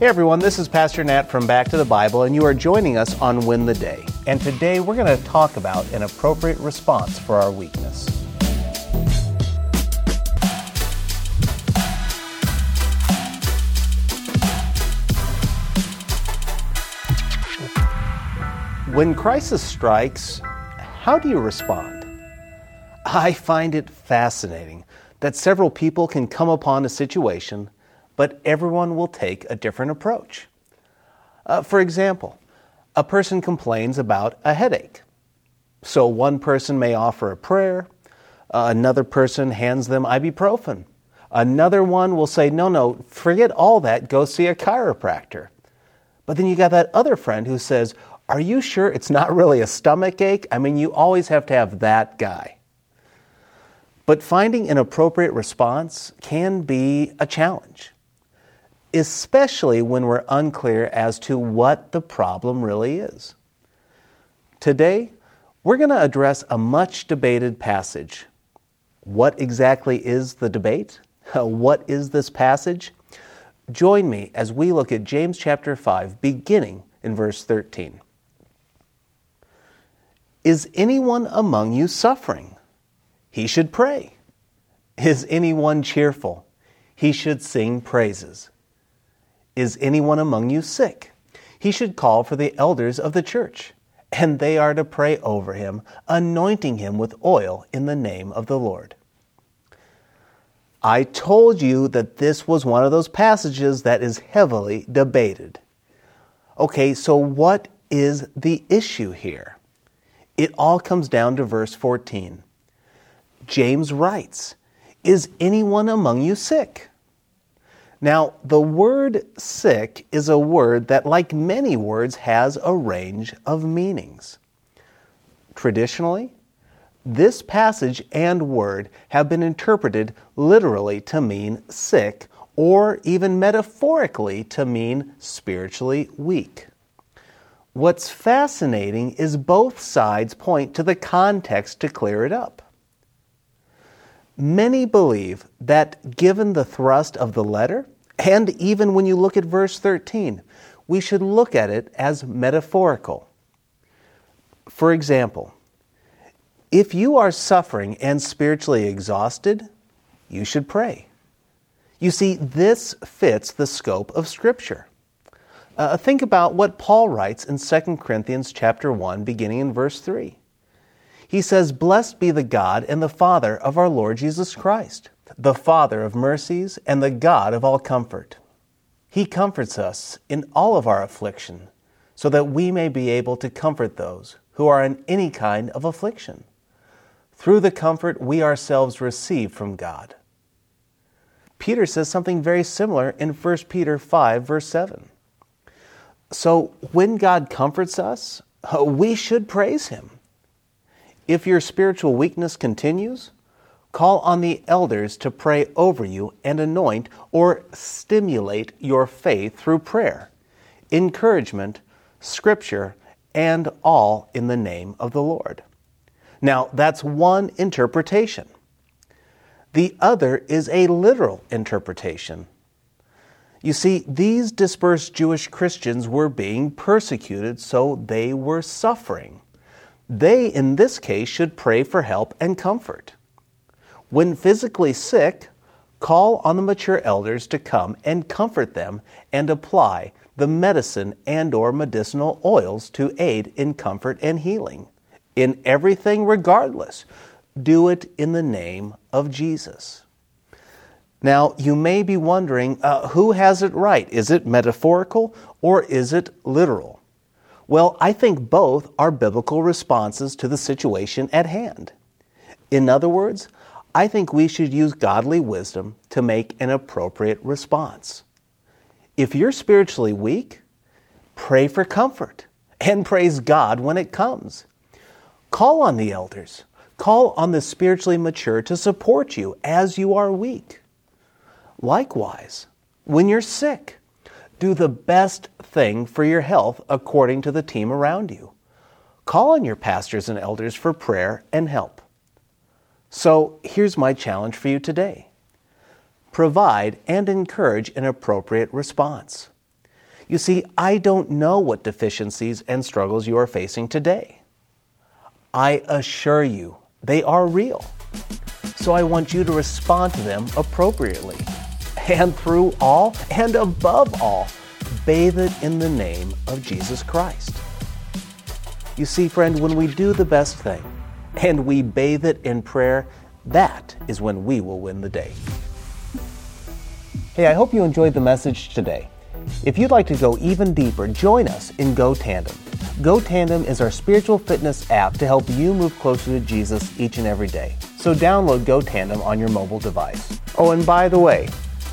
Hey everyone, this is Pastor Nat from Back to the Bible, and you are joining us on Win the Day. And today we're going to talk about an appropriate response for our weakness. When crisis strikes, how do you respond? I find it fascinating that several people can come upon a situation but everyone will take a different approach. Uh, for example, a person complains about a headache. So one person may offer a prayer, uh, another person hands them ibuprofen. Another one will say, no, no, forget all that, go see a chiropractor. But then you got that other friend who says, are you sure it's not really a stomach ache? I mean, you always have to have that guy. But finding an appropriate response can be a challenge especially when we're unclear as to what the problem really is. Today, we're going to address a much debated passage. What exactly is the debate? What is this passage? Join me as we look at James chapter 5, beginning in verse 13. Is anyone among you suffering? He should pray. Is anyone cheerful? He should sing praises. Is anyone among you sick? He should call for the elders of the church, and they are to pray over him, anointing him with oil in the name of the Lord. I told you that this was one of those passages that is heavily debated. Okay, so what is the issue here? It all comes down to verse 14. James writes, Is anyone among you sick? Now, the word sick is a word that, like many words, has a range of meanings. Traditionally, this passage and word have been interpreted literally to mean sick or even metaphorically to mean spiritually weak. What's fascinating is both sides point to the context to clear it up. Many believe that given the thrust of the letter, and even when you look at verse 13, we should look at it as metaphorical. For example, if you are suffering and spiritually exhausted, you should pray. You see, this fits the scope of Scripture. Uh, think about what Paul writes in 2 Corinthians chapter 1, beginning in verse 3 he says, Blessed be the God and the Father of our Lord Jesus Christ, the Father of mercies and the God of all comfort. He comforts us in all of our affliction, so that we may be able to comfort those who are in any kind of affliction, through the comfort we ourselves receive from God. Peter says something very similar in 1 Peter 5, verse 7. So, when God comforts us, uh, we should praise Him. If your spiritual weakness continues, call on the elders to pray over you and anoint or stimulate your faith through prayer, encouragement, scripture, and all in the name of the Lord. Now, that's one interpretation. The other is a literal interpretation. You see, these dispersed Jewish Christians were being persecuted, so they were suffering. They, in this case, should pray for help and comfort. When physically sick, call on the mature elders to come and comfort them and apply the medicine and or medicinal oils to aid in comfort and healing. In everything regardless, do it in the name of Jesus. Now, you may be wondering uh, who has it right? Is it metaphorical or is it literal? Well, I think both are biblical responses to the situation at hand. In other words, I think we should use godly wisdom to make an appropriate response. If you're spiritually weak, pray for comfort and praise God when it comes. Call on the elders. Call on the spiritually mature to support you as you are weak. Likewise, when you're sick, do the best thing for your health according to the team around you. Call on your pastors and elders for prayer and help. So here's my challenge for you today provide and encourage an appropriate response. You see, I don't know what deficiencies and struggles you are facing today. I assure you, they are real. So I want you to respond to them appropriately. And through all and above all, bathe it in the name of Jesus Christ. You see, friend, when we do the best thing and we bathe it in prayer, that is when we will win the day. Hey, I hope you enjoyed the message today. If you'd like to go even deeper, join us in Go Tandem. Go Tandem is our spiritual fitness app to help you move closer to Jesus each and every day. So download Go Tandem on your mobile device. Oh, and by the way,